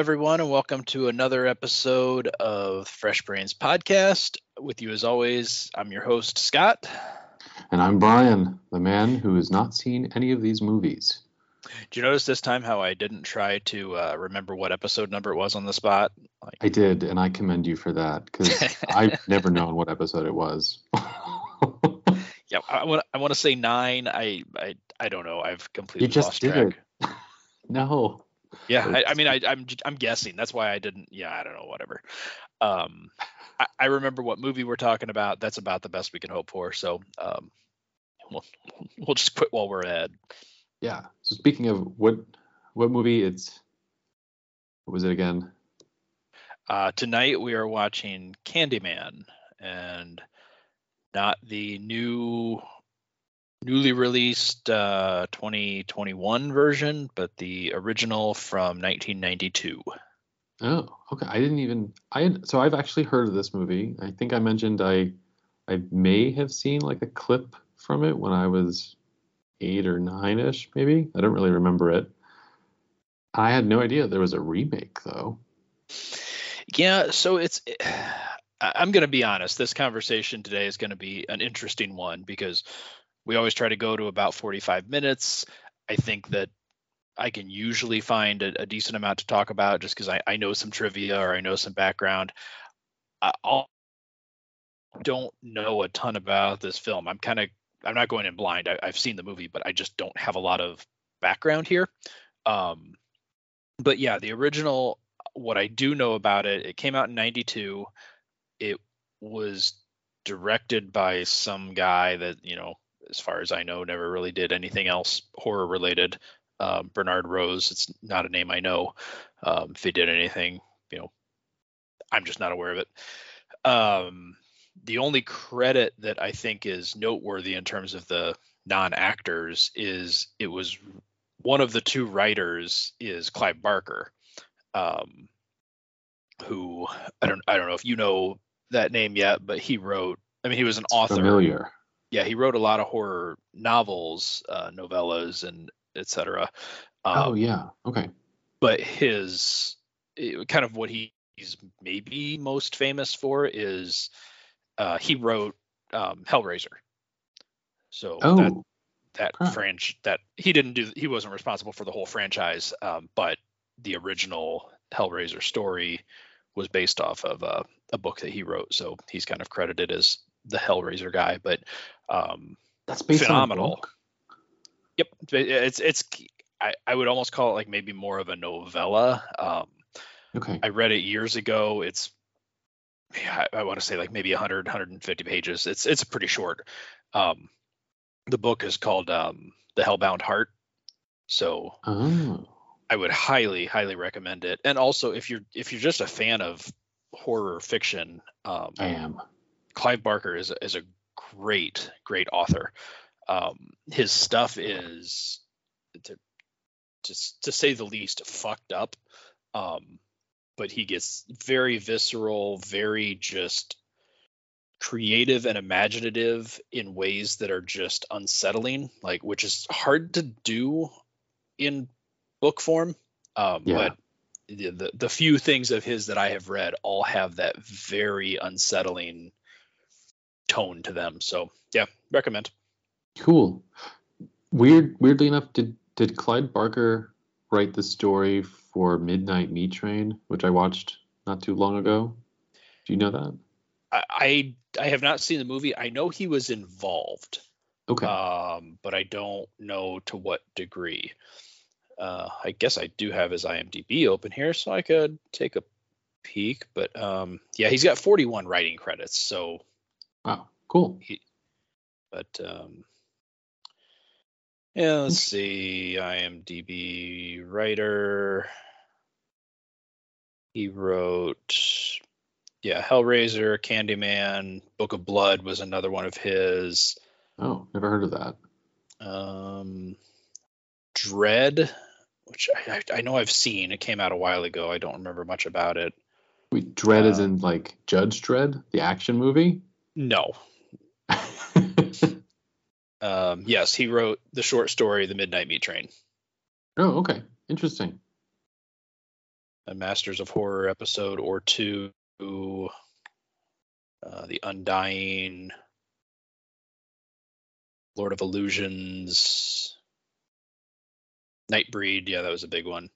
Everyone, and welcome to another episode of Fresh Brains Podcast. With you as always, I'm your host, Scott. And I'm Brian, the man who has not seen any of these movies. Do you notice this time how I didn't try to uh, remember what episode number it was on the spot? Like, I did, and I commend you for that because I've never known what episode it was. yeah, I want I want to say nine. I I I don't know. I've completely you just lost did track. It. no. Yeah, I, I, mean, I, I'm I'm guessing. That's why I didn't. Yeah, I don't know. Whatever. Um, I, I remember what movie we're talking about. That's about the best we can hope for. So, um, we'll we'll just quit while we're ahead. Yeah. So speaking of what what movie, it's what was it again? Uh, tonight we are watching Candyman, and not the new newly released uh, 2021 version, but the original from 1992. Oh, okay. I didn't even I so I've actually heard of this movie. I think I mentioned I I may have seen like a clip from it when I was eight or nine ish, maybe. I don't really remember it. I had no idea there was a remake though. Yeah, so it's I'm going to be honest. This conversation today is going to be an interesting one because we always try to go to about 45 minutes. I think that I can usually find a, a decent amount to talk about just because I, I, know some trivia or I know some background. I don't know a ton about this film. I'm kind of I'm not going in blind. I, have seen the movie, but I just don't have a lot of background here. Um, but yeah, the original. What I do know about it, it came out in '92. It was directed by some guy that you know as far as I know, never really did anything else horror related. Um, Bernard Rose, it's not a name I know. Um, if he did anything, you know, I'm just not aware of it. Um, the only credit that I think is noteworthy in terms of the non actors is it was one of the two writers is Clive Barker, um, who I don't I don't know if you know that name yet, but he wrote. I mean, he was an author. Familiar yeah, he wrote a lot of horror novels, uh, novellas, and etc. Um, oh yeah, okay. But his it, kind of what he, he's maybe most famous for is uh, he wrote um, Hellraiser. So oh. that that huh. franchise that he didn't do he wasn't responsible for the whole franchise, um, but the original Hellraiser story was based off of a, a book that he wrote. So he's kind of credited as the Hellraiser guy, but um, that's phenomenal. Yep, it's it's I, I would almost call it like maybe more of a novella. Um, okay. I read it years ago. It's I, I want to say like maybe 100 150 pages. It's it's pretty short. Um, the book is called um, The Hellbound Heart. So oh. I would highly highly recommend it. And also if you're if you're just a fan of horror fiction, um, I am. Clive Barker is is a great great author. Um, his stuff is to, to to say the least fucked up, um, but he gets very visceral, very just creative and imaginative in ways that are just unsettling, like which is hard to do in book form. Um, yeah. But the, the, the few things of his that I have read all have that very unsettling tone to them. So yeah, recommend. Cool. Weird. Weirdly enough, did did Clive Barker write the story for Midnight Meat Train, which I watched not too long ago? Do you know that? I I have not seen the movie. I know he was involved. Okay. Um, but I don't know to what degree. Uh, I guess I do have his IMDb open here, so I could take a peek. But um, yeah, he's got 41 writing credits, so Wow, cool. He, but um, yeah, let's see. IMDb writer. He wrote, yeah, Hellraiser, Candyman, Book of Blood was another one of his. Oh, never heard of that. Um, Dread, which I, I know I've seen. It came out a while ago. I don't remember much about it. Wait, Dredd is in like Judge Dredd, the action movie? No. um, yes, he wrote the short story "The Midnight Meat Train." Oh, okay, interesting. a Masters of Horror episode or two. Uh, the Undying, Lord of Illusions, Nightbreed. Yeah, that was a big one.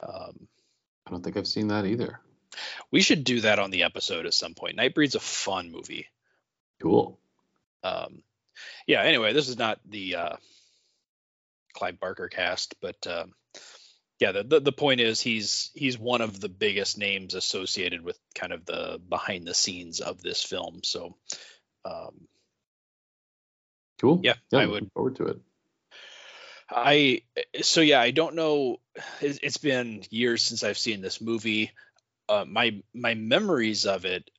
Um, I don't think I've seen that either. We should do that on the episode at some point. Nightbreed's a fun movie. Cool. Um, yeah. Anyway, this is not the uh, Clive Barker cast, but um, yeah, the, the the point is he's he's one of the biggest names associated with kind of the behind the scenes of this film. So um, Cool. Yeah, yeah I would- forward to it. I so yeah, I don't know. It's been years since I've seen this movie. Uh, my my memories of it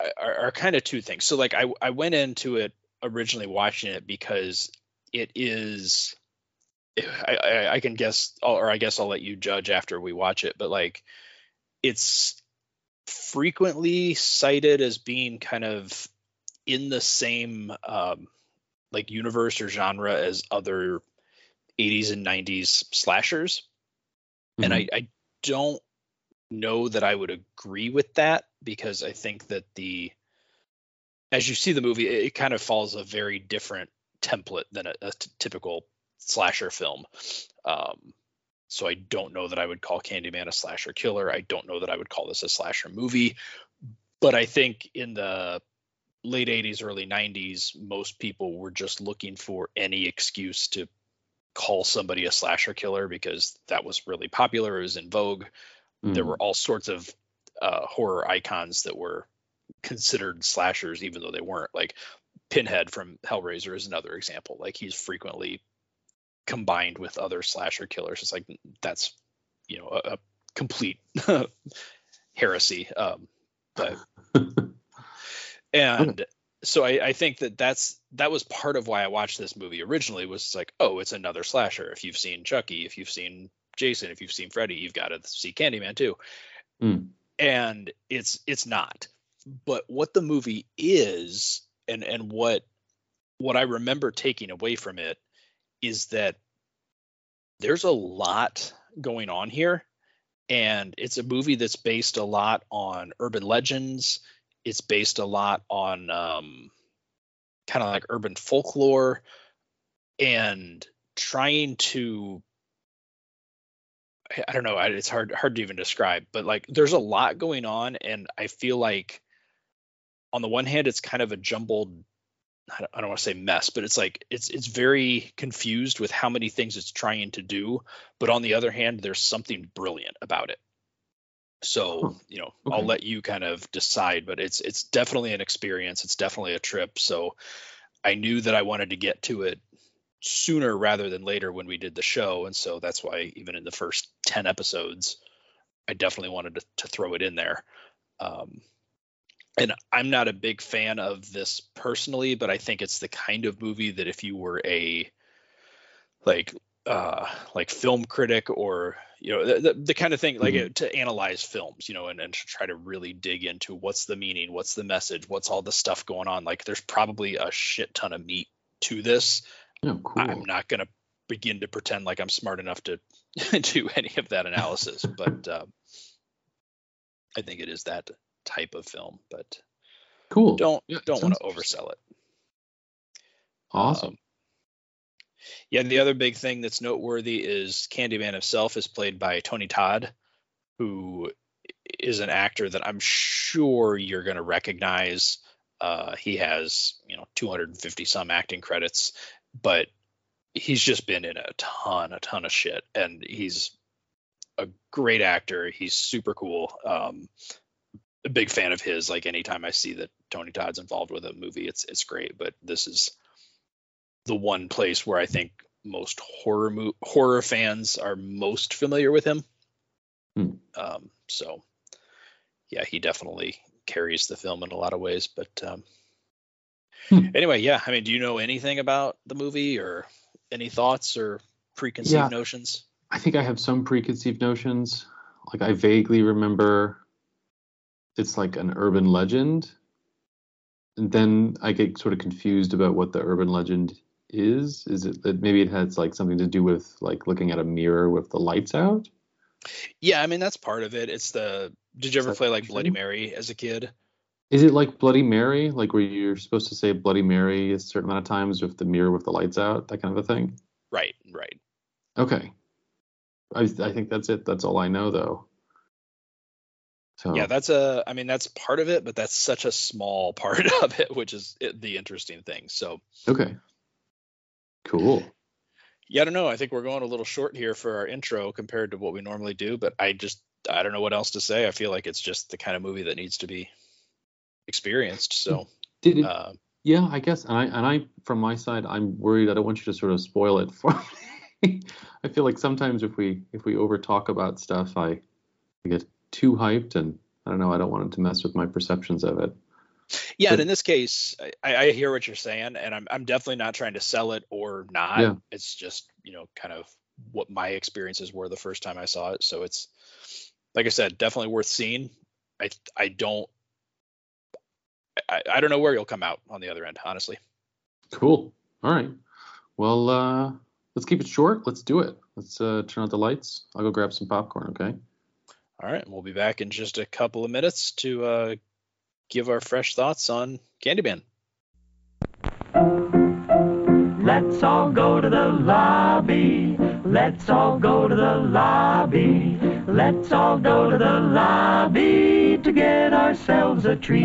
are, are kind of two things. So like I I went into it originally watching it because it is. I, I, I can guess, or I guess I'll let you judge after we watch it. But like, it's frequently cited as being kind of in the same um, like universe or genre as other 80s and 90s slashers and Mhm. I, I don't know that I would agree with that because I think that the as you see the movie, it, it kind of follows a very different template than a, a t- typical slasher film. Um, so I don't know that I would call Candyman a slasher killer. I don't know that I would call this a slasher movie, but I think in the late 80s, early 90s, most people were just looking for any excuse to call somebody a slasher killer because that was really popular. It was in vogue. There Mhm. were all sorts of uh, horror icons that were considered slashers, even though they weren't. Like Pinhead from Hellraiser is another example. Like he's frequently combined with other slasher killers. It's like that's you know a, a complete heresy. Um, but and so I, I think that that's that was part of why I watched this movie originally was like, oh, it's another slasher. If you've seen Chucky, if you've seen Jason, if you've seen Freddy, you've got to see Candyman too. Mm. And it's it's not. But what the movie is, and and what what I remember taking away from it is that there's a lot going on here and it's a movie that's based a lot on urban legends it's based a lot on um, kind of like urban folklore and trying to I- don't know it's hard hard to even describe but like there's a lot going on and I feel like on the one hand it's kind of a jumbled I don't, I don't want to say mess but it's like it's it's very confused with how many things it's trying to do but on the other hand there's something brilliant about it so you know Okay. i'll let you kind of decide but it's it's definitely an experience it's definitely a trip so i knew that i wanted to get to it sooner rather than later when we did the show and so that's why even in the first 10 episodes i definitely wanted to, to throw it in there um, and i'm not a big fan of this personally but i think it's the kind of movie that if you were a like uh like film critic or you know the, the, the kind of thing like Mhm. uh, to analyze films you know and, and to try to really dig into what's the meaning what's the message what's all the stuff going on like there's probably a shit ton of meat to this Oh, cool. i'm not going to begin to pretend like i'm smart enough to do any of that analysis but um, i think it is that type of film but cool. don't Yeah, don't want to oversell it Awesome. Um, yeah, and the other big thing that's noteworthy is Candyman himself is played by Tony Todd, who is an actor that I'm sure you're going to recognize. Uh, he has, you know, 250 some acting credits, but he's just been in a ton, a ton of shit, and he's a great actor. He's super cool. Um, a big fan of his. Like anytime I see that Tony Todd's involved with a movie, it's it's great. But this is the one place where I think most horror mo- horror fans are most familiar with him. Hmm. Um, so, yeah, he definitely carries the film in a lot of ways. But um, Hmm. anyway, yeah, I mean, do you know anything about the movie or any thoughts or preconceived Yeah. notions? I think I have some preconceived notions. Like I vaguely remember it's like an urban legend. And then I get sort of confused about what the urban legend is. Is it that maybe it has like something to do with like looking at a mirror with the lights out? Yeah, I mean that's part of it. It's the. Did you ever play like Bloody Mary as a kid? Is it like Bloody Mary, like where you're supposed to say Bloody Mary a certain amount of times with the mirror with the lights out, that kind of a thing? Right, right. Okay. I I think that's it. That's all I know though. So Yeah, that's a. I mean that's part of it, but that's such a small part of it, which is the interesting thing. So okay. Cool. yeah, I don't know. I think we're going a little short here for our intro compared to what we normally do, but I just I don't know what else to say. I feel like it's just the kind of movie that needs to be experienced. So Did it? uh, yeah, I guess. And I and I from my side, I'm worried. I don't want you to sort of spoil it for me. I feel like sometimes if we if we over talk about stuff, I, I get too hyped, and I don't know. I don't want it to mess with my perceptions of it. Yeah, But- and in this case, I, I hear what you're saying, and I'm I'm definitely not trying to sell it or not. Yeah. It's just you know kind of what my experiences were the first time I saw it. So it's like I said, definitely worth seeing. I I don't I, I don't know where you'll come out on the other end, honestly. Cool. All right. Well, uh, let's keep it short. Let's do it. Let's uh, turn out the lights. I'll go grab some popcorn. Okay. All right, we'll be back in just a couple of minutes to uh, give our fresh thoughts on Candyman. Let's all go to the lobby. Let's all go to the lobby. Let's all go to the lobby to get ourselves a treat.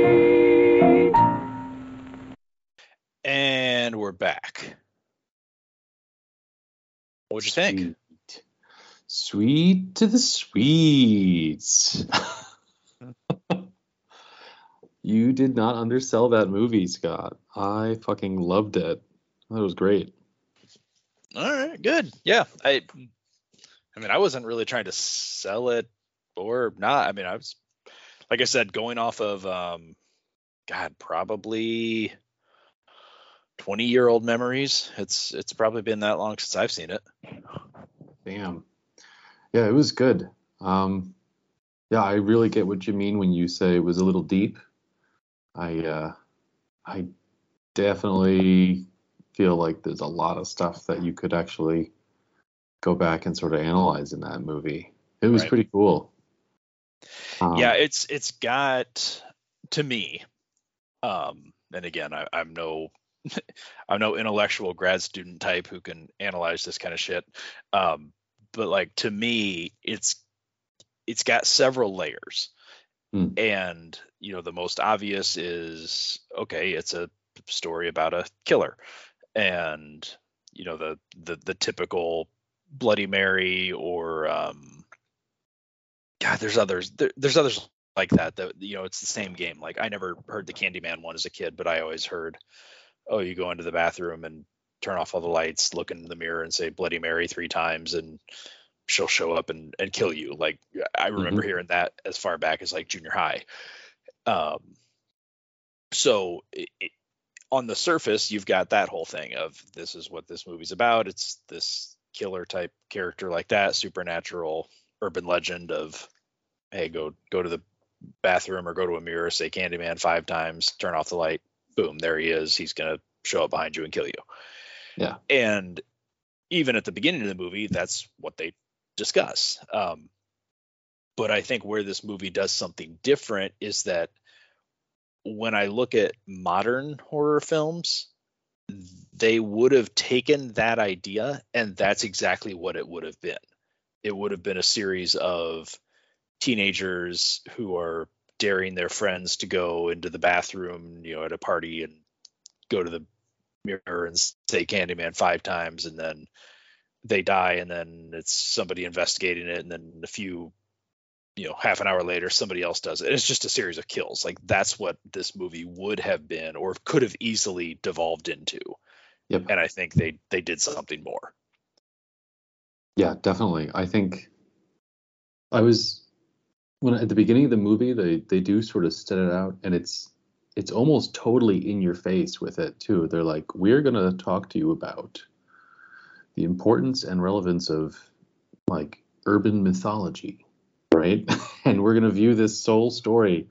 What'd you think? Sweet. Sweet to the sweets. you did not undersell that movie, Scott. I fucking loved it. That was great. All right, good. Yeah, I I mean, I wasn't really trying to sell it or not. I mean, I was like I said going off of um god, probably 20 year old memories. It's it's probably been that long since I've seen it. Damn. Yeah, it was good. Um, yeah, I really get what you mean when you say it was a little deep. I uh, I definitely feel like there's a lot of stuff that you could actually go back and sort of analyze in that movie. It was Right. pretty cool. Um, yeah, it's it's got to me. Um, and again, I, I'm no I'm no intellectual grad student type who can analyze this kind of shit. Um, but like to me, it's it's got several layers. Hmm. And you know, the most obvious is okay, it's a story about a killer. And you know, the the the typical Bloody Mary or um God, there's others. There, there's others like that. That you know, it's the same game. Like I never heard the Candyman one as a kid, but I always heard, oh, you go into the bathroom and turn off all the lights, look in the mirror, and say Bloody Mary three times, and she'll show up and and kill you. Like I remember hearing that as far back as like junior high. Um, so it, it, on the surface, you've got that whole thing of this is what this movie's about. It's this killer type character like that, supernatural urban legend of hey, go go to the bathroom or go to a mirror, say Candyman five times, turn off the light, boom, there he is. He's gonna show up behind you and kill you. Yeah. And even at the beginning of the movie, that's what they discuss. Um, but I think where this movie does something different is that when I look at modern horror films, they would have taken that idea and that's exactly what it would have been. It would have been a series of teenagers who are daring their friends to go into the bathroom, you know, at a party and go to the mirror and say Candyman five times and then they die and then it's somebody investigating it and then a few you know half an hour later somebody else does it it's just a series of kills like that's what this movie would have been or could have easily devolved into Yep. and i think they they did something more Yeah, definitely. I think I was when at the beginning of the movie they they do sort of set it out and it's it's almost totally in your face with it too. They're like we're going to talk to you about the importance and relevance of like urban mythology right? And we're going to view this soul story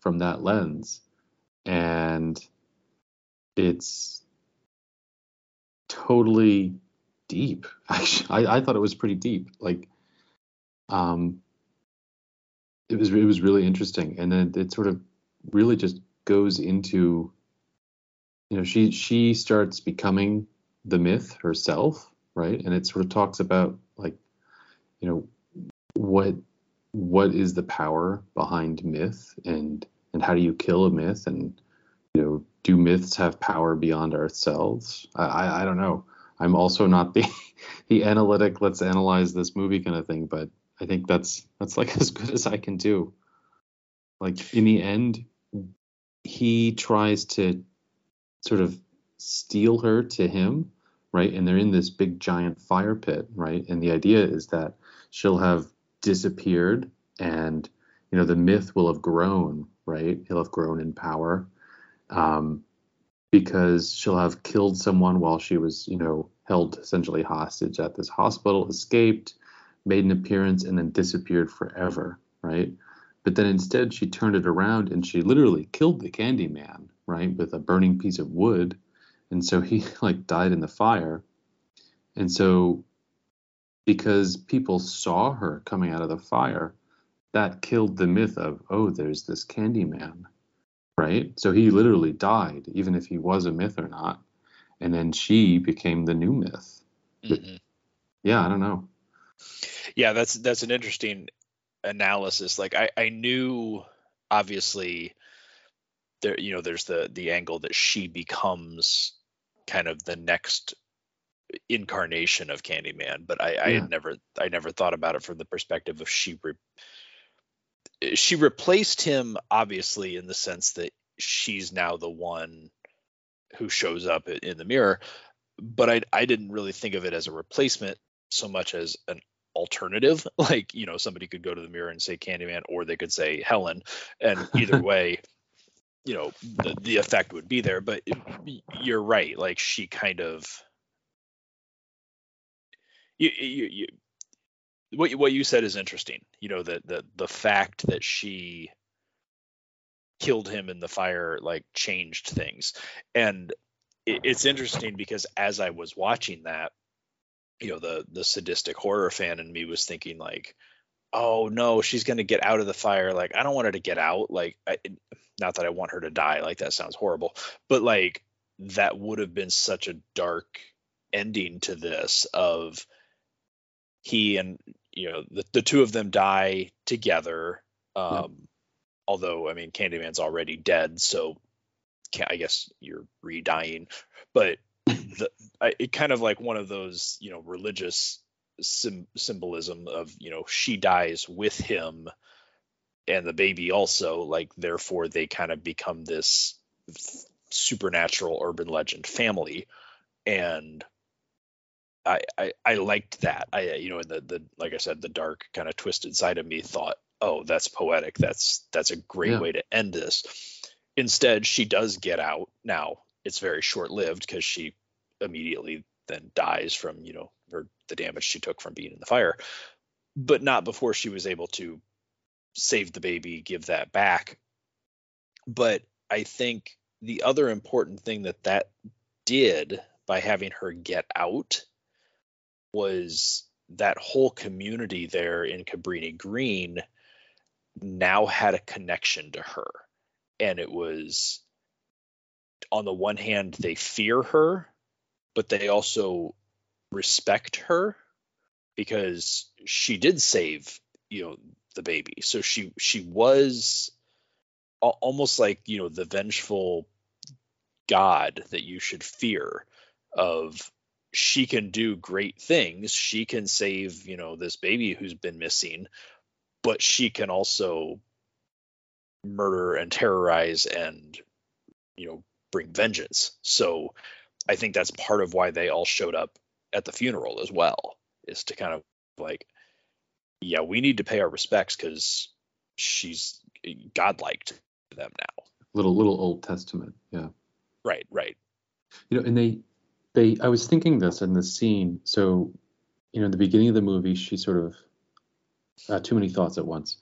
from that lens. And it's totally deep actually. I, I thought it was pretty deep. Like um it was it was really interesting, and then it sort of really just goes into you know she she starts becoming the myth herself, right? And it sort of talks about like you know what what is the power behind myth and and how do you kill a myth? And you know do myths have power beyond ourselves? I, I i, don't know. I'm also not the the analytic let's analyze this movie kind of thing but I think that's that's like as good as I can do. Like in the end, he tries to sort of steal her to him, right? And they're in this big giant fire pit, right? And the idea is that she'll have disappeared and you know the myth will have grown, right? He'll have grown in power. Um, because she'll have killed someone while she was, you know, held essentially hostage at this hospital, escaped, made an appearance and then disappeared forever, right? But then instead she turned it around and she literally killed the Candyman, right, with a burning piece of wood. And so he like died in the fire. And so because people saw her coming out of the fire, that killed the myth of, oh, there's this Candyman, right? So he literally died, even if he was a myth or not. And then she became the new myth. Mm-hmm. Yeah, I don't know yeah that's that's an interesting analysis like i i knew obviously there you know there's the the angle that she becomes kind of the next incarnation of candyman but i yeah. i had never i never thought about it from the perspective of she re- she replaced him obviously in the sense that she's now the one who shows up in the mirror but i i didn't really think of it as a replacement so much as an alternative. Like, you know, somebody could go to the mirror and say Candyman, or they could say Helen, and either way, you know, the, the effect would be there. But you're right. Like, she kind of. You, you, you, what what you said is interesting. You know the the the fact that she killed him in the fire like changed things, and it, it's interesting because as I was watching that, you know the the sadistic horror fan in me was thinking like oh no she's going to get out of the fire. Like i don't want her to get out. Like I, not that i want her to die. Like that sounds horrible. But like that would have been such a dark ending to this of he and you know the, the two of them die together um although i mean candyman's already dead so i guess you're re-dying. But the I, it kind of like one of those you know religious sim- symbolism of you know she dies with him and the baby also like therefore they kind of become this supernatural urban legend family and I, I I liked that. I you know the the like I said the dark kind of twisted side of me thought, "Oh, that's poetic. That's that's a great yeah. way to end this." Instead, she does get out. Now, it's very short-lived cuz she immediately then dies from you know or the damage she took from being in the fire but not before she was able to save the baby give that back but i think the other important thing that that did by having her get out was that whole community there in Cabrini Green now had a connection to her. And it was, on the one hand, they fear her but they also respect her because she did save you know the baby. So she she was almost like you know the vengeful god that you should fear of she can do great things. She can save you know this baby who's been missing but she can also murder and terrorize and you know bring vengeance. So I think that's part of why they all showed up at the funeral as well, is to kind of like, yeah, we need to pay our respects because she's godlike to them now. Little little Old Testament. Yeah. Right, right. You know, and they they I was thinking this in the scene. So, you know, in the beginning of the movie, she sort of uh, too many thoughts at once.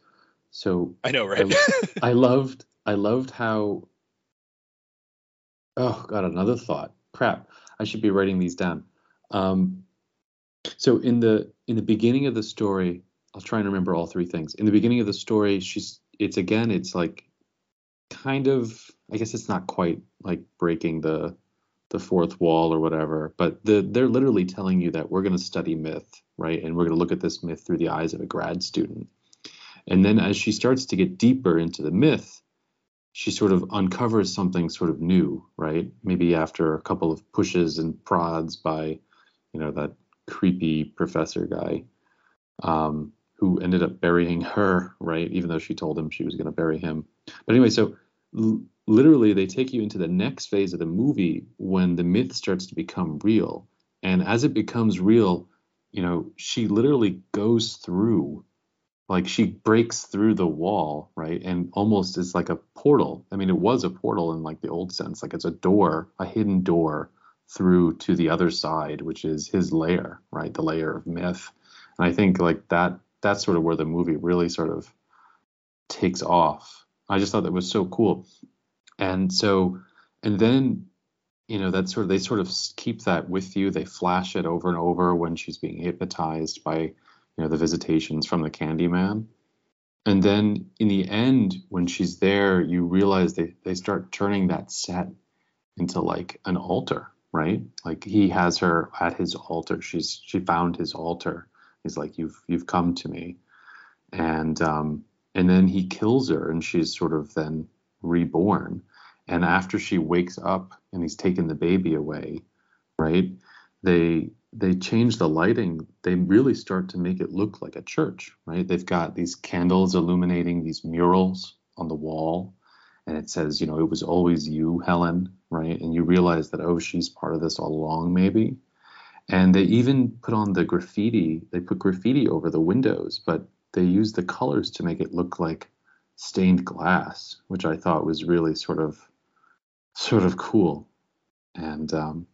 So I know, right? I, I loved I loved how oh god, another thought. Crap. I should be writing these down. Um, so in the in the beginning of the story, I'll try and remember all three things. In the beginning of the story, she's it's again, it's like kind of I guess it's not quite like breaking the the fourth wall or whatever, but the, they're literally telling you that we're going to study myth, right? And we're going to look at this myth through the eyes of a grad student. And then as she starts to get deeper into the myth, she sort of uncovers something sort of new, right? Maybe after a couple of pushes and prods by, you know, that creepy professor guy um, who ended up burying her, right? Even though she told him she was going to bury him. But anyway, so l- literally they take you into the next phase of the movie when the myth starts to become real. And as it becomes real, you know, she literally goes through like she breaks through the wall, right? And almost is like a portal. I mean, it was a portal in like the old sense, like it's a door, a hidden door through to the other side, which is his layer, right? The layer of myth. And I think like that that's sort of where the movie really sort of takes off. I just thought that was so cool. And so and then you know that sort of they sort of keep that with you. They flash it over and over when she's being hypnotized by you know the visitations from the Candyman. And then in the end, when she's there, you realize they, they start turning that set into like an altar, right? Like he has her at his altar. She's she found his altar. He's like, You've you've come to me. And um and then he kills her and she's sort of then reborn. And after she wakes up and he's taken the baby away, right? They they change the lighting. They really start to make it look like a church, right? They've got these candles illuminating these murals on the wall, and it says, you know, it was always you, Helen, right? And you realize that oh, she's part of this all along, maybe. And they even put on the graffiti. They put graffiti over the windows, but they use the colors to make it look like stained glass, which I thought was really sort of sort of cool. And um,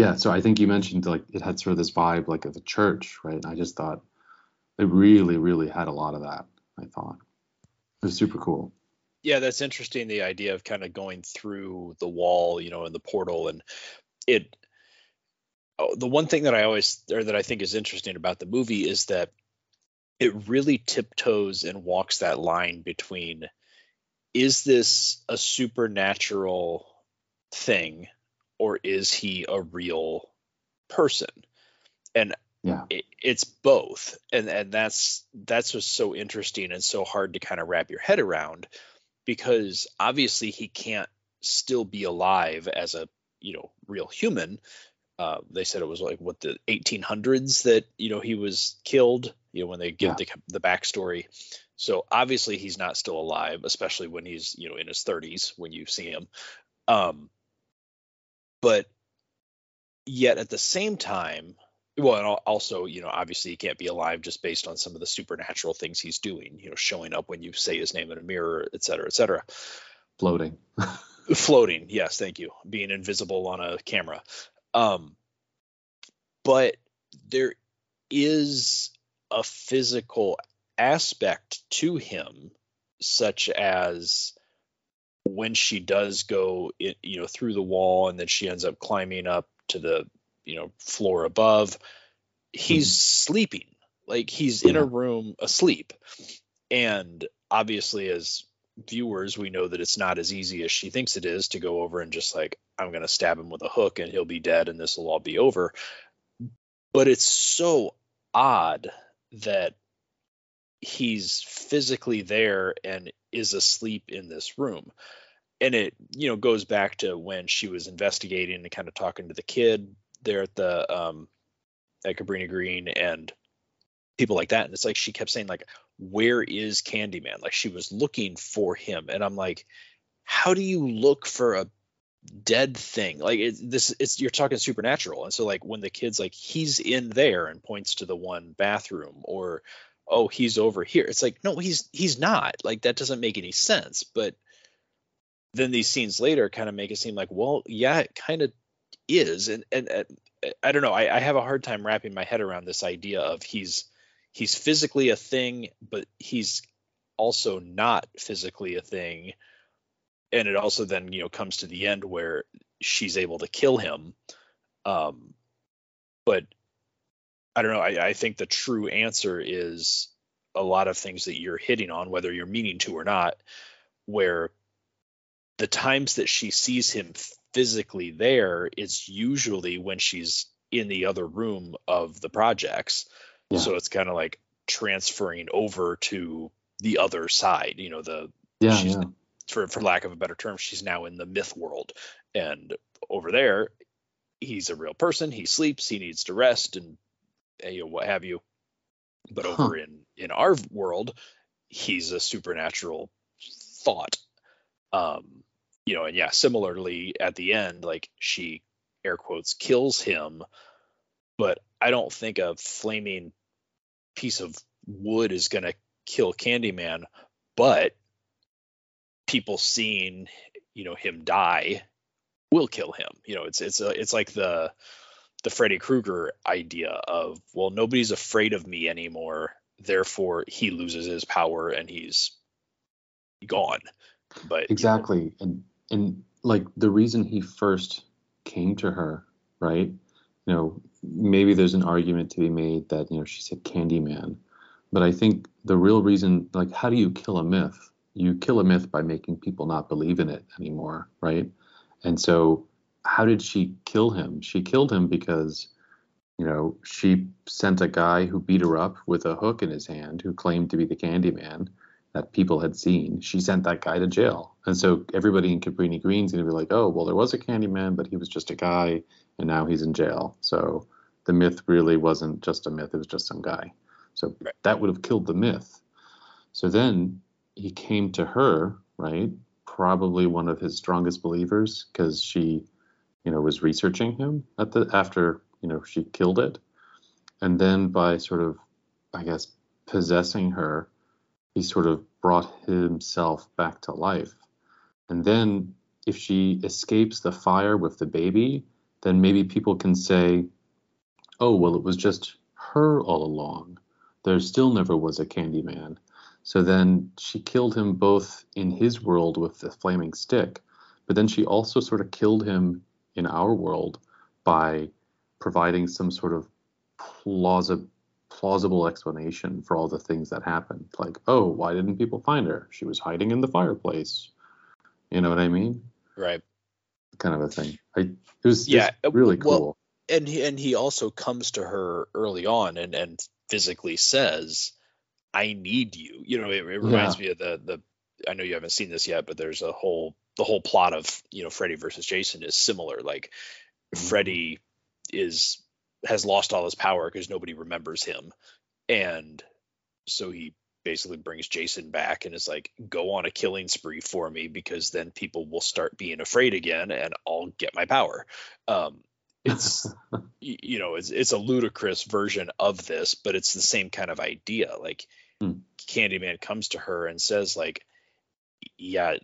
yeah, so I think you mentioned like it had sort of this vibe like of a church, right? And I just thought it really, really had a lot of that. I thought it was super cool. Yeah, that's interesting. The idea of kind of going through the wall, you know, in the portal, and it. Oh, the one thing that I always or that I think is interesting about the movie is that it really tiptoes and walks that line between is this a supernatural thing or is he a real person? And yeah. it, it's both. And and that's that's what's so interesting and so hard to kind of wrap your head around because obviously he can't still be alive as a you know real human. Uh, they said it was like what the 1800s that you know he was killed you know when they give yeah. the, the backstory. So obviously he's not still alive especially when he's you know in his 30s when you see him. Um but yet at the same time well and also you know obviously he can't be alive just based on some of the supernatural things he's doing you know showing up when you say his name in a mirror et cetera et cetera. Floating. Floating yes thank you. Being invisible on a camera. Um but there is a physical aspect to him such as when she does go in, you know through the wall and then she ends up climbing up to the you know floor above he's mm-hmm. sleeping. Like he's in a room asleep. And obviously as viewers we know that it's not as easy as she thinks it is to go over and just like i'm going to stab him with a hook and he'll be dead and this will all be over. But it's so odd that he's physically there and is asleep in this room. And it you know goes back to when she was investigating and kind of talking to the kid there at the um at Cabrini Green and people like that. And it's like she kept saying like where is Candyman? Like she was looking for him. And I'm like how do you look for a dead thing? Like it's this it's you're talking supernatural. And so like when the kids like he's in there and points to the one bathroom or oh he's over here. It's like no he's he's not. Like that doesn't make any sense. But then these scenes later kind of make it seem like well yeah it kind of is. And, and and i don't know. I, I have a hard time wrapping my head around this idea of he's he's physically a thing but he's also not physically a thing. And it also then you know comes to the end where she's able to kill him. Um but i don't know I, I think the true answer is a lot of things that you're hitting on whether you're meaning to or not where the times that she sees him physically there it's usually when she's in the other room of the projects Yeah. so it's kind of like transferring over to the other side you know the Yeah, she's yeah. for for lack of a better term, she's now in the myth world. And over there, he's a real person. He sleeps. He needs to rest, and you know what have you. But Huh. over in in our world, he's a supernatural thought. Um, you know, and yeah, similarly at the end, like she air quotes kills him, but I don't think a flaming piece of wood is gonna kill Candyman, but people seeing you know him die will kill him you know it's it's a, it's like the the freddy krueger idea of well nobody's afraid of me anymore therefore he loses his power and he's gone. But you know, exactly. And and like the reason he first came to her right? You know maybe there's an argument to be made that you know she's a candy man but i think the real reason like how do you kill a myth? You kill a myth by making people not believe in it anymore right? And so how did she kill him she killed him because you know she sent a guy who beat her up with a hook in his hand who claimed to be the candy man that people had seen, she sent that guy to jail. And so everybody in Cabrini Green's going to be like, oh, well, there was a Candyman, but he was just a guy, and now he's in jail. So the myth really wasn't just a myth, it was just some guy. So Right. that would have killed the myth. So then he came to her, right? Probably one of his strongest believers because she, you know, was researching him at the after, you know, she killed it. And then by sort of, I guess, possessing her, he sort of brought himself back to life. And then if she escapes the fire with the baby, then maybe people can say, oh, well, it was just her all along. There still never was a Candyman. So then she killed him both in his world with the flaming stick, but then she also sort of killed him in our world by providing some sort of plausible plausible explanation for all the things that happened. Like, oh, why didn't people find her? She was hiding in the fireplace. You know what I mean? right Kind of a thing. I, it was Yeah, uh, really well- cool. and he, and he also comes to her early on and and physically says i need you you know it, it reminds me of the the i know you haven't seen this yet but there's a whole the whole plot of you know freddy versus jason is similar like Mhm. freddy is has lost all his power because nobody remembers him and so he basically brings jason back and is like go on a killing spree for me because then people will start being afraid again and i'll get my power um it's you know it's it's a ludicrous version of this but it's the same kind of idea like Hmm. candyman comes to her and says like yeah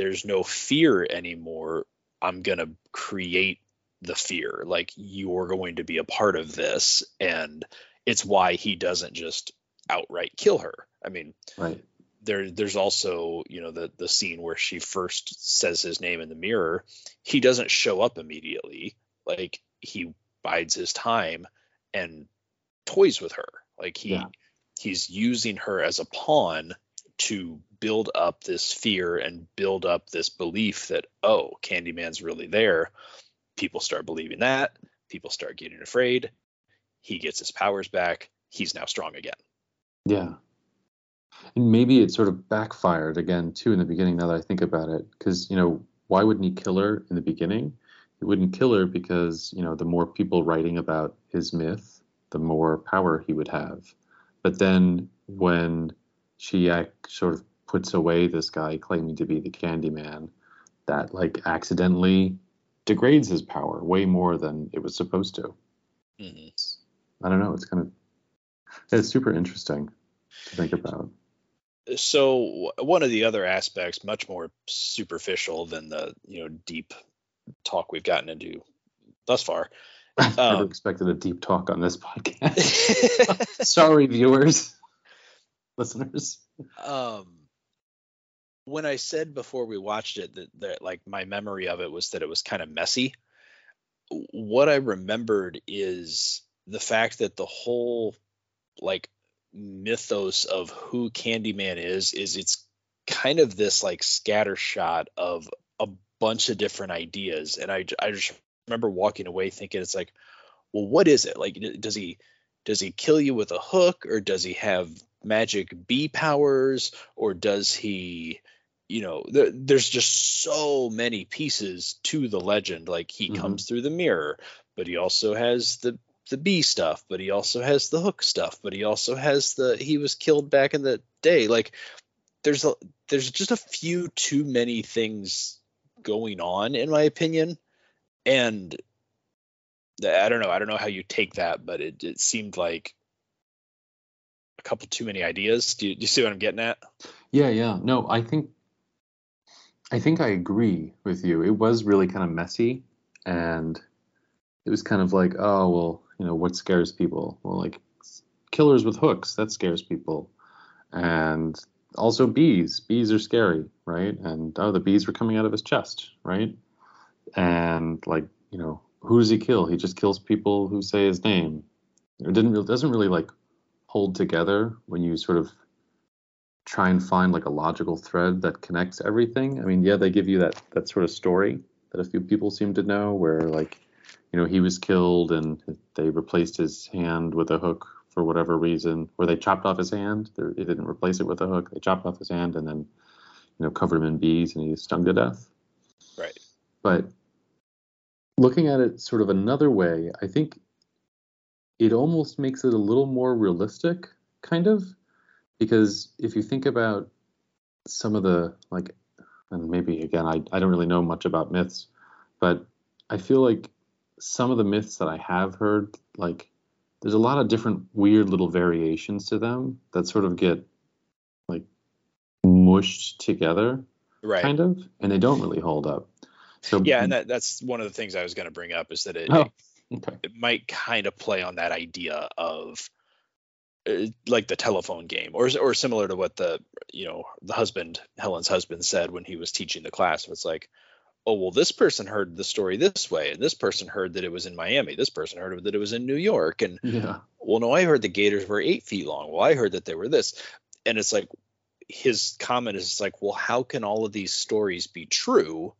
there's no fear anymore i'm going to create the fear. Like you're going to be a part of this and it's why he doesn't just outright kill her. I mean right. there there's also you know the the scene where she first says his name in the mirror. He doesn't show up immediately. Like he bides his time and toys with her. Like he Yeah. he's using her as a pawn to build up this fear and build up this belief that oh candyman's really there people start believing that people start getting afraid he gets his powers back he's now strong again Yeah. And maybe it sort of backfired again too in the beginning now that I think about it. Because, you know, why wouldn't he kill her in the beginning? He wouldn't kill her because, you know, the more people writing about his myth, the more power he would have. But then when she ac- sort of puts away this guy claiming to be the Candyman, that like accidentally degrades his power way more than it was supposed to. Mhm. I don't know. It's kind of it's super interesting. to think about. So one of the other aspects, much more superficial than the you know deep talk we've gotten into thus far. I never Um, expected a deep talk on this podcast. Sorry, viewers, listeners. um, when I said before we watched it that, that like my memory of it was that it was kind of messy. What I remembered is the fact that the whole like mythos of who Candyman is is it's kind of this like scattershot of a bunch of different ideas, and I I just remember walking away thinking it's like, well, what is it like? Does he does he kill you with a hook, or does he have magic bee powers, or does he you know there, there's just so many pieces to the legend. Like he Mhm. comes through the mirror but he also has the the bee stuff but he also has the hook stuff but he also has the he was killed back in the day. Like there's a there's just a few too many things going on in my opinion. And i don't know i don't know how you take that but it, it seemed like a couple too many ideas. Do you, do you see what i'm getting at? Yeah, yeah. No, I think I think I agree with you. It was really kind of messy and it was kind of like, oh, well, you know, what scares people? Well, like killers with hooks, that scares people. And also bees. Bees are scary, right? And oh, the bees were coming out of his chest, right? And like, you know, who does he kill? He just kills people who say his name. It didn't really doesn't really like hold together when you sort of try and find like a logical thread that connects everything. I mean, yeah, they give you that that sort of story that a few people seem to know, where like, you know, he was killed and they replaced his hand with a hook for whatever reason, or they chopped off his hand. They didn't replace it with a hook. They chopped off his hand and then, you know, covered him in bees and he was stung to death. right But looking at it sort of another way, I think it almost makes it a little more realistic, kind of, because if you think about some of the like, and maybe again, I, I don't really know much about myths, but I feel like some of the myths that I have heard, like, there's a lot of different weird little variations to them that sort of get like mushed together, right kind of, and they don't really hold up. So yeah and that, that's one of the things i was going to bring up is that it, Oh, okay. it might kind of play on that idea of Uh, like the telephone game or or similar to what the you know the husband helen's husband said when he was teaching the class. It's like oh well this person heard the story this way and this person heard that it was in miami. This person heard that it was in new york. And Yeah. well no i heard the gators were eight feet long. Well i heard that they were this. And it's like his comment is like well how can all of these stories be true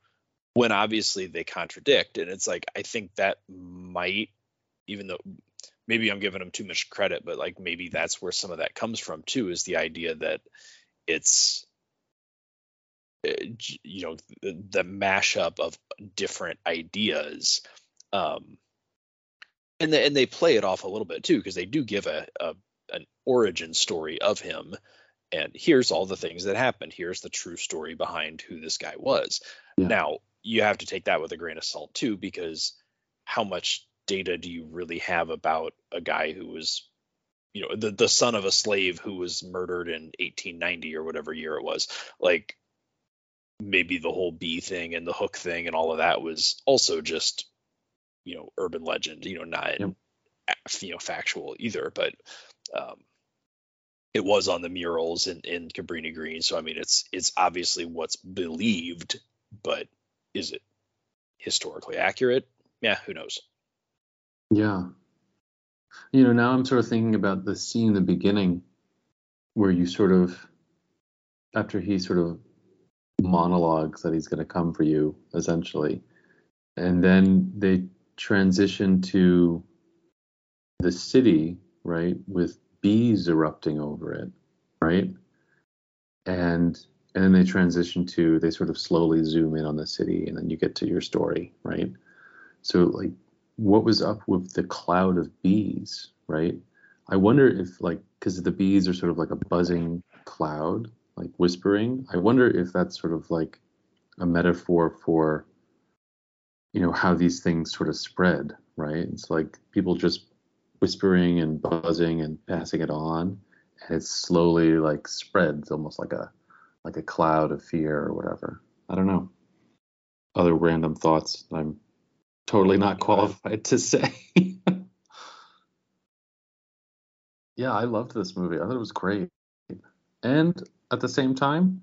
when obviously they contradict? And it's like i think that might even though maybe i'm giving him too much credit but like maybe that's where some of that comes from too is the idea that it's uh, you know the, the mashup of different ideas um and they, and they play it off a little bit too because they do give a, a an origin story of him and here's all the things that happened here's the true story behind who this guy was Yeah. now you have to take that with a grain of salt too because how much data do you really have about a guy who was you know the, the son of a slave who was murdered in 1890 or whatever year it was? Like maybe the whole bee thing and the hook thing and all of that was also just you know urban legend you know not Yep. you know factual either but um it was on the murals in in Cabrini Green. So I mean it's it's obviously what's believed but is it historically accurate? Yeah who knows Yeah. You know, now I'm sort of thinking about the scene in the beginning where you sort of, after he sort of monologues that he's going to come for you, essentially, and then they transition to the city, right, with bees erupting over it, right? And and then they transition to they sort of slowly zoom in on the city and then you get to your story, right? So like what was up with the cloud of bees, right? I wonder if like because the bees are sort of like a buzzing cloud, like whispering. I wonder if that's sort of like a metaphor for you know how these things sort of spread, right? It's like people just whispering and buzzing and passing it on, and it slowly like spreads almost like a like a cloud of fear or whatever. I don't know. Other random thoughts I'm totally not qualified to say. yeah, I loved this movie. I thought it was great. And at the same time,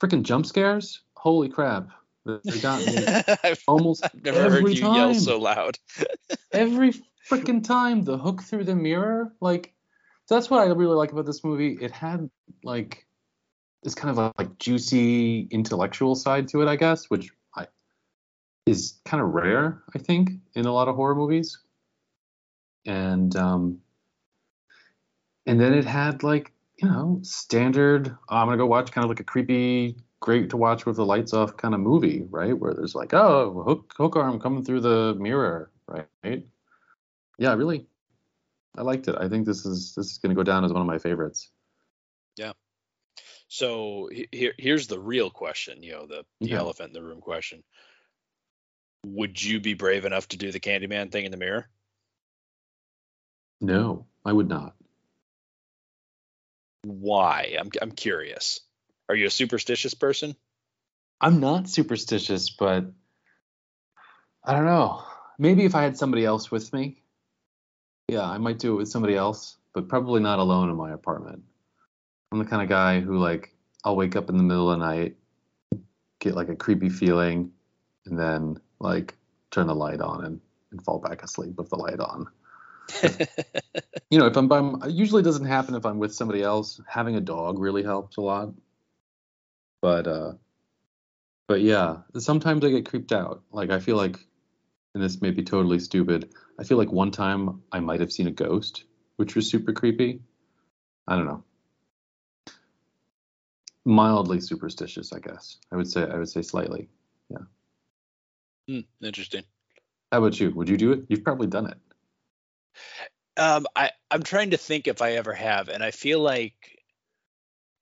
freaking jump scares. Holy crap. They got me I've almost never every heard you time. yell so loud. every freaking time the hook through the mirror like that's what i really like about this movie it had like this kind of like juicy intellectual side to it i guess which is kind of rare i think in a lot of horror movies and um and then it had like you know standard oh, i'm gonna go watch kind of like a creepy great to watch with the lights off kind of movie right where there's like oh hook hook arm coming through the mirror right yeah, really, I liked it. I think this is this is going to go down as one of my favorites. Yeah. So here, here's the real question, you know, the, the Okay. elephant in the room question. Would you be brave enough to do the Candyman thing in the mirror? No, I would not. Why? I'm, I'm curious. Are you a superstitious person? I'm not superstitious, but I don't know. Maybe if I had somebody else with me, yeah, I might do it with somebody else, but probably not alone in my apartment. I'm the kind of guy who like I'll wake up in the middle of the night, get like a creepy feeling, and then like turn the light on and, and fall back asleep with the light on. you know, if I'm, it usually doesn't happen if I'm with somebody else. Having a dog really helps a lot. But uh but yeah, sometimes I get creeped out. Like I feel like and this may be totally stupid. I feel like one time I might have seen a ghost, which was super creepy. I don't know. Mildly superstitious, I guess. I would say I would say slightly. Hmm, interesting. How about you? Would you do it? You've probably done it. Um, I I'm trying to think if I ever have, and I feel like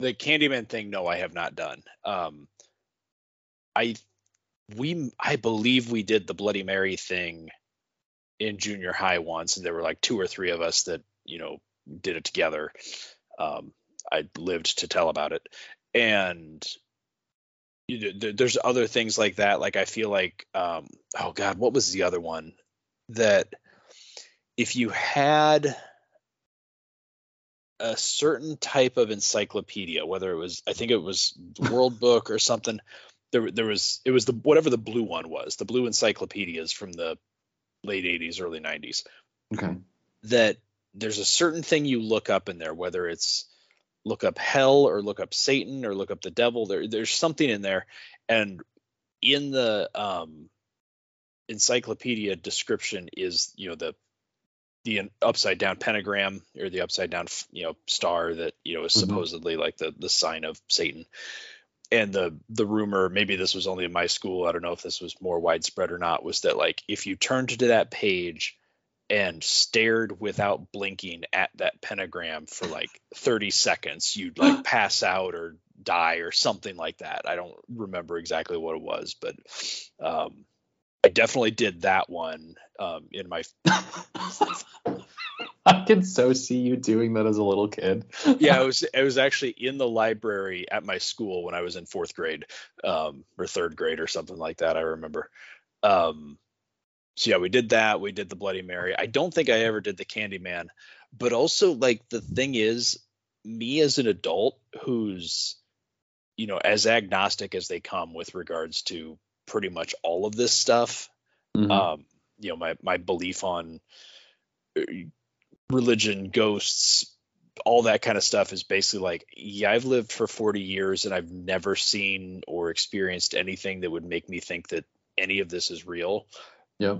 the Candyman thing. No, I have not done. Um, I we I believe we did the Bloody Mary thing in junior high once, and there were like two or three of us that you know did it together. Um, I lived to tell about it, and you know, there- there's other things like that. Like I feel like, um, oh God, what was the other one that? if you had a certain type of encyclopedia, whether it was, I think it was World Book or something, there there was it was the whatever the blue one was, the blue encyclopedias from the late 80s, early 90s. Okay. That there's a certain thing you look up in there, whether it's look up hell or look up Satan or look up the devil. There there's something in there, and in the um, encyclopedia description is you know the the upside down pentagram or the upside down you know star that you know is Mhm. supposedly like the the sign of satan and the the rumor maybe this was only in my school i don't know if this was more widespread or not was that like if you turned to that page and stared without blinking at that pentagram for like 30 seconds you'd like pass out or die or something like that i don't remember exactly what it was but um i definitely did that one um in my I can so see you doing that as a little kid. yeah, it was it was actually in the library at my school when I was in fourth grade, um, or third grade or something like that. I remember. Um, so yeah, we did that. We did the Bloody Mary. I don't think I ever did the Candyman, but also like the thing is, me as an adult who's, you know, as agnostic as they come with regards to pretty much all of this stuff Mhm. um, you know my my belief on uh, religion ghosts all that kind of stuff is basically like yeah i've lived for 40 years and i've never seen or experienced anything that would make me think that any of this is real yep.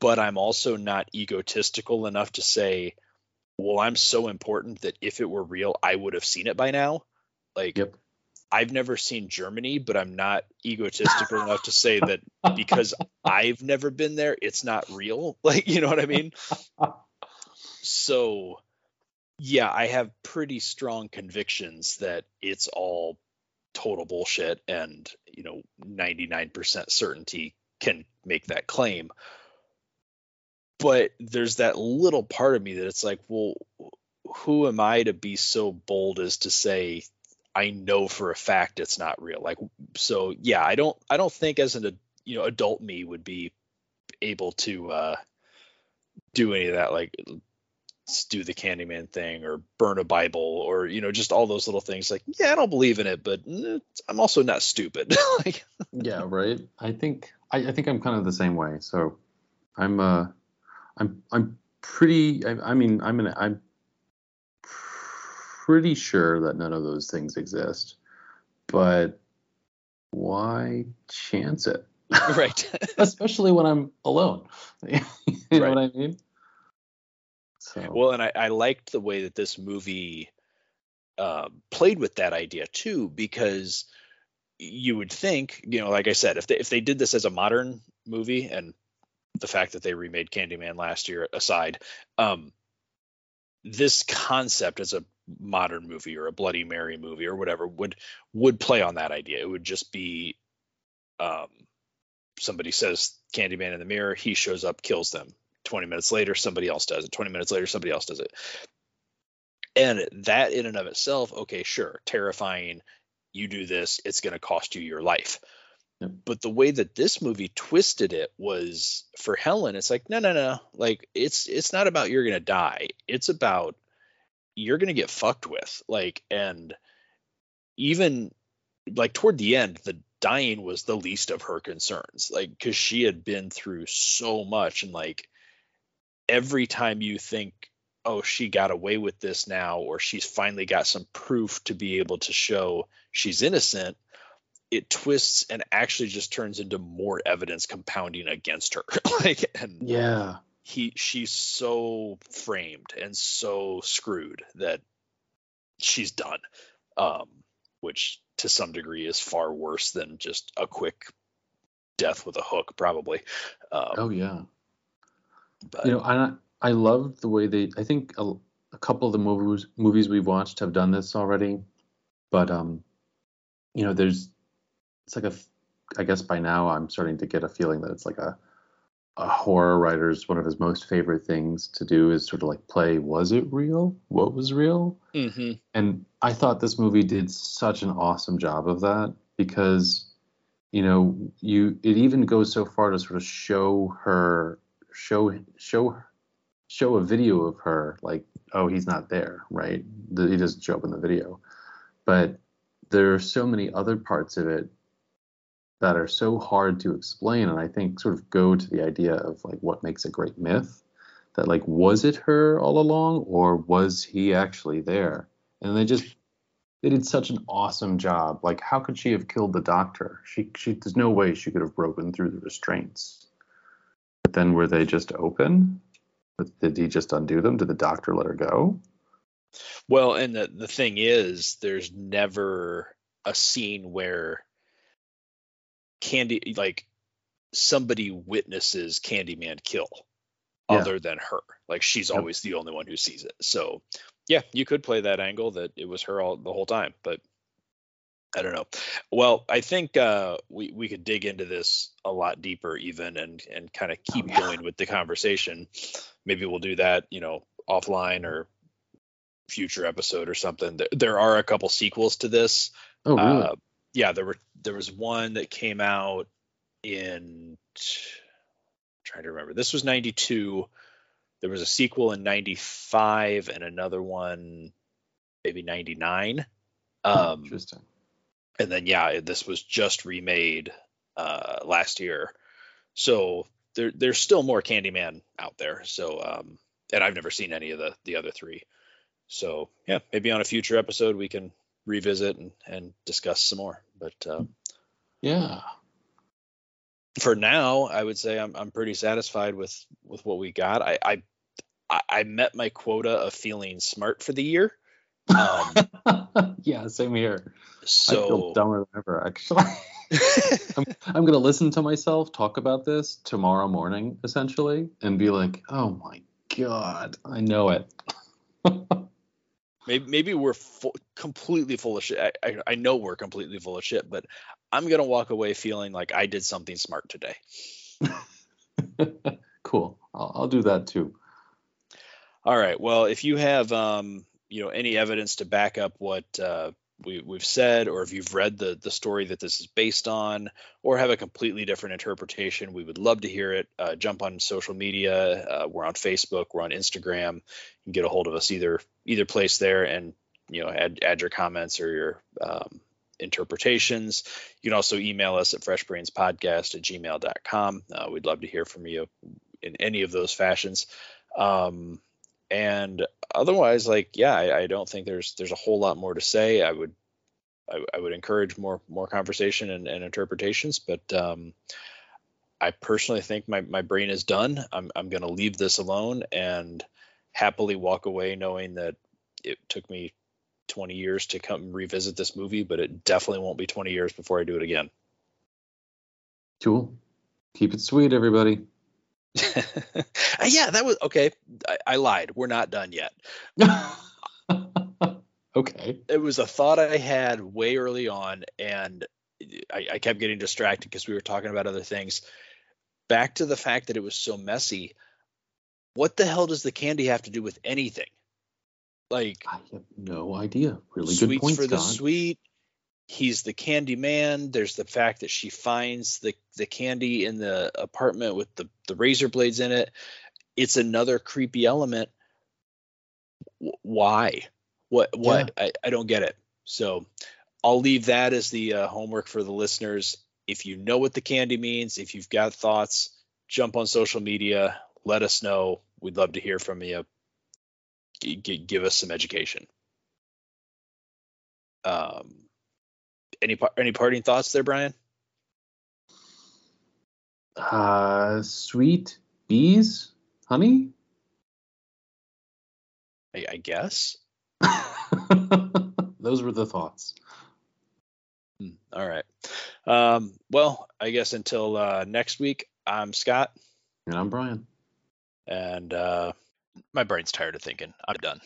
but i'm also not egotistical enough to say well i'm so important that if it were real i would have seen it by now like Yep. i've never seen germany but i'm not egotistical enough to say that because I've never been there, it's not real. Like, you know what I mean? So, yeah, I have pretty strong convictions that it's all total bullshit and, you know, 99% certainty can make that claim. But there's that little part of me that it's like, well, who am I to be so bold as to say I know for a fact it's not real? Like, so yeah, I don't, I don't think as an, you know, adult me would be able to uh, do any of that. Like, do the Candyman thing or burn a Bible or you know just all those little things. Like, yeah, I don't believe in it, but mm, I'm also not stupid. like, yeah, right. I think I, I think I'm kind of the same way. So I'm uh I'm I'm pretty. I, I mean, I'm an I'm pretty sure that none of those things exist, but why chance it? right. Especially when I'm alone. you know right. what I mean? So. Well, and I, I liked the way that this movie uh, played with that idea too, because you would think, you know, like I said, if they if they did this as a modern movie, and the fact that they remade Candyman last year aside, um, this concept as a modern movie or a Bloody Mary movie or whatever would would play on that idea. It would just be um, somebody says Candyman in the mirror, he shows up, kills them. 20 minutes later, somebody else does it. 20 minutes later, somebody else does it. And that in and of itself, okay, sure, terrifying. You do this, it's going to cost you your life. Yep. But the way that this movie twisted it was for Helen, it's like, no, no, no. Like it's it's not about you're gonna die. It's about you're gonna get fucked with. Like, and even like toward the end, the dying was the least of her concerns. Like, because she had been through so much, and like every time you think, oh, she got away with this now, or she's finally got some proof to be able to show she's innocent, it twists and actually just turns into more evidence compounding against her. like, and yeah, he she's so framed and so screwed that she's done. Um, which to some degree is far worse than just a quick death with a hook, probably. Um, oh yeah. But, you know, I I love the way they. I think a, a, couple of the movies movies we've watched have done this already, but um, you know, there's it's like a. I guess by now I'm starting to get a feeling that it's like a a horror writer's one of his most favorite things to do is sort of like play was it real what was real mm-hmm. and i thought this movie did such an awesome job of that because you know you it even goes so far to sort of show her show show show a video of her like oh he's not there right? He doesn't show up in the video. But there are so many other parts of it that are so hard to explain and i think sort of go to the idea of like what makes a great myth that like was it her all along or was he actually there? And they just they did such an awesome job. Like how could she have killed the doctor? She she there's no way she could have broken through the restraints. But then were they just open did he just undo them did the doctor let her go well and the the thing is there's never a scene where Candy like somebody witnesses Candyman kill yeah. other than her. Like she's yep. always the only one who sees it. So yeah, you could play that angle that it was her all the whole time, but I don't know. Well, I think uh, we we could dig into this a lot deeper even and and kind of keep oh, yeah. going with the conversation. Maybe we'll do that, you know, offline or future episode or something. There, there are a couple sequels to this. Oh, really? Uh, yeah, there were there was one that came out in I'm trying to remember. This was 92. There was a sequel in 95 and another one maybe 99. Um, Interesting. And then yeah, this was just remade uh, last year. So there there's still more Candyman out there. So um, and I've never seen any of the the other three. So yeah, maybe on a future episode we can revisit and, and discuss some more. But uh, yeah, for now, I would say I'm I'm pretty satisfied with with what we got. I I I met my quota of feeling smart for the year. Um, yeah, same here. So I feel dumber than ever, actually. I'm, I'm gonna listen to myself talk about this tomorrow morning, essentially, and be like, "Oh my god, I know it." Maybe, maybe we're full, completely full of shit. I, I, I know we're completely full of shit, but I'm gonna walk away feeling like I did something smart today. cool. I'll, I'll do that too. All right. Well, if you have um, you know any evidence to back up what uh, we, we've said, or if you've read the the story that this is based on, or have a completely different interpretation, we would love to hear it. Uh, jump on social media. Uh, we're on Facebook. We're on Instagram. You can get a hold of us either either place there, and you know add add your comments or your um, interpretations. You can also email us at freshbrainspodcast at gmail.com. Uh, we'd love to hear from you in any of those fashions. Um, and otherwise, like, yeah, I, I, don't think there's there's a whole lot more to say. I would I, I would encourage more more conversation and, and interpretations, but um, I personally think my, my brain is done. I'm I'm gonna leave this alone and happily walk away knowing that it took me 20 years to come revisit this movie, but it definitely won't be 20 years before I do it again. Cool. Keep it sweet, everybody. yeah, that was okay. I, I, lied. We're not done yet. okay. It was a thought I had way early on, and I, I kept getting distracted because we were talking about other things. Back to the fact that it was so messy. What the hell does the candy have to do with anything? Like I have no idea. Really good point, for Scott. the sweet. He's the candy man. There's the fact that she finds the the candy in the apartment with the the razor blades in it. It's another creepy element. why? What what? Yeah. I, I don't get it. So I'll leave that as the uh, homework for the listeners. If you know what the candy means, if you've got thoughts, jump on social media. Let us know. We'd love to hear from you g- give us some education. Um, any any parting thoughts there, Brian? Uh, sweet bees, honey. I, I guess. Those were the thoughts. Hmm, all right. Um, well, I guess until uh, next week, I'm Scott. And I'm Brian. And uh, my brain's tired of thinking. I'm done.